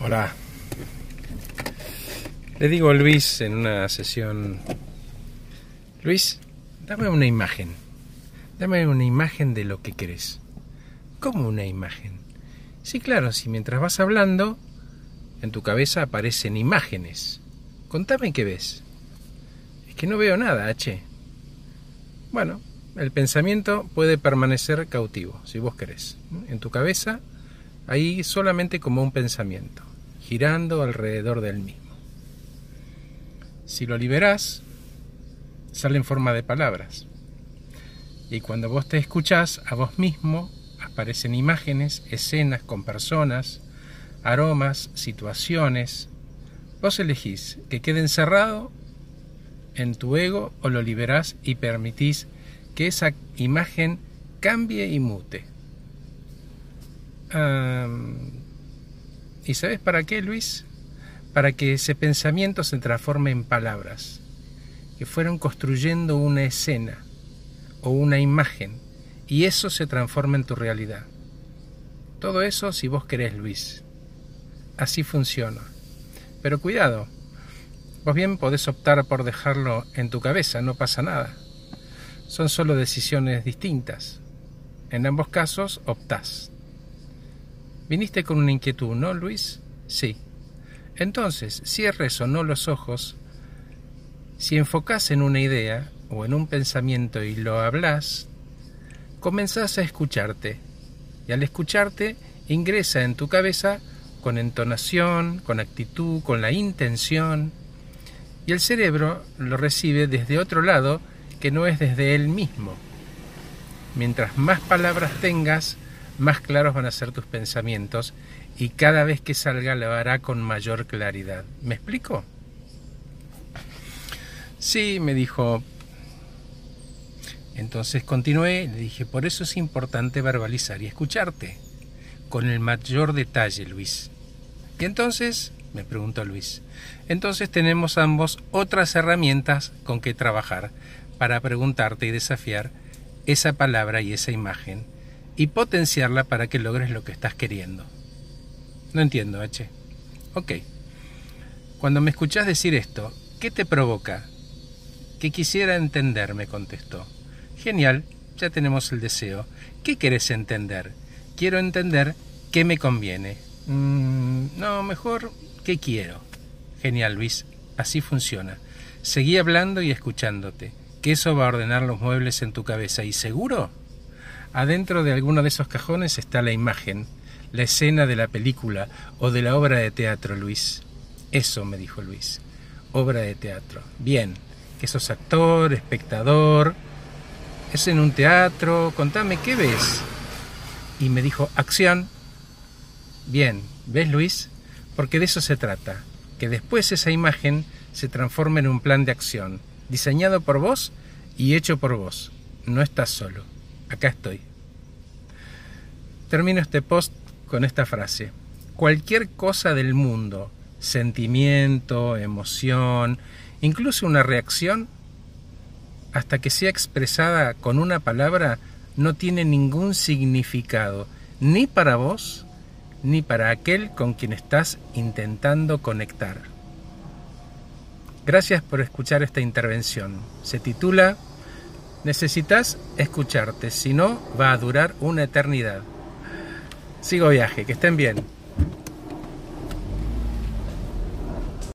Hola. Le digo a Luis en una sesión, Luis, dame una imagen. Dame una imagen de lo que querés. ¿Cómo una imagen? Sí, claro, si mientras vas hablando, en tu cabeza aparecen imágenes. Contame qué ves. Es que no veo nada, H. Bueno, el pensamiento puede permanecer cautivo, si vos querés. En tu cabeza, ahí solamente como un pensamiento girando alrededor del mismo. Si lo liberás, sale en forma de palabras. Y cuando vos te escuchás a vos mismo, aparecen imágenes, escenas con personas, aromas, situaciones. Vos elegís que quede encerrado en tu ego o lo liberás y permitís que esa imagen cambie y mute. ¿Y sabes para qué, Luis? Para que ese pensamiento se transforme en palabras, que fueron construyendo una escena o una imagen, y eso se transforma en tu realidad. Todo eso si vos querés, Luis. Así funciona. Pero cuidado, vos bien podés optar por dejarlo en tu cabeza, no pasa nada. Son solo decisiones distintas. En ambos casos optás. Viniste con una inquietud, ¿no, Luis? Sí. Entonces, cierres o no los ojos. Si enfocás en una idea o en un pensamiento y lo hablas, comenzás a escucharte. Y al escucharte, ingresa en tu cabeza con entonación, con actitud, con la intención. Y el cerebro lo recibe desde otro lado que no es desde él mismo. Mientras más palabras tengas, más claros van a ser tus pensamientos y cada vez que salga lo hará con mayor claridad. ¿Me explico? Sí, me dijo. Entonces continué le dije, por eso es importante verbalizar y escucharte, con el mayor detalle, Luis. Y entonces, me preguntó Luis, entonces tenemos ambos otras herramientas con que trabajar para preguntarte y desafiar esa palabra y esa imagen y potenciarla para que logres lo que estás queriendo. No entiendo, H. Ok. Cuando me escuchás decir esto, ¿qué te provoca? Que quisiera entender, me contestó. Genial, ya tenemos el deseo. ¿Qué querés entender? Quiero entender qué me conviene. Mm, no, mejor, ¿qué quiero? Genial, Luis, así funciona. Seguí hablando y escuchándote, que eso va a ordenar los muebles en tu cabeza. ¿Y seguro? Adentro de alguno de esos cajones está la imagen, la escena de la película o de la obra de teatro, Luis. Eso, me dijo Luis, obra de teatro. Bien, que sos actor, espectador, es en un teatro, contame, ¿qué ves? Y me dijo, acción. Bien, ¿ves Luis? Porque de eso se trata, que después esa imagen se transforme en un plan de acción, diseñado por vos y hecho por vos. No estás solo acá estoy. Termino este post con esta frase. Cualquier cosa del mundo, sentimiento, emoción, incluso una reacción, hasta que sea expresada con una palabra, no tiene ningún significado, ni para vos, ni para aquel con quien estás intentando conectar. Gracias por escuchar esta intervención. Se titula Necesitas escucharte, si no va a durar una eternidad. Sigo viaje, que estén bien.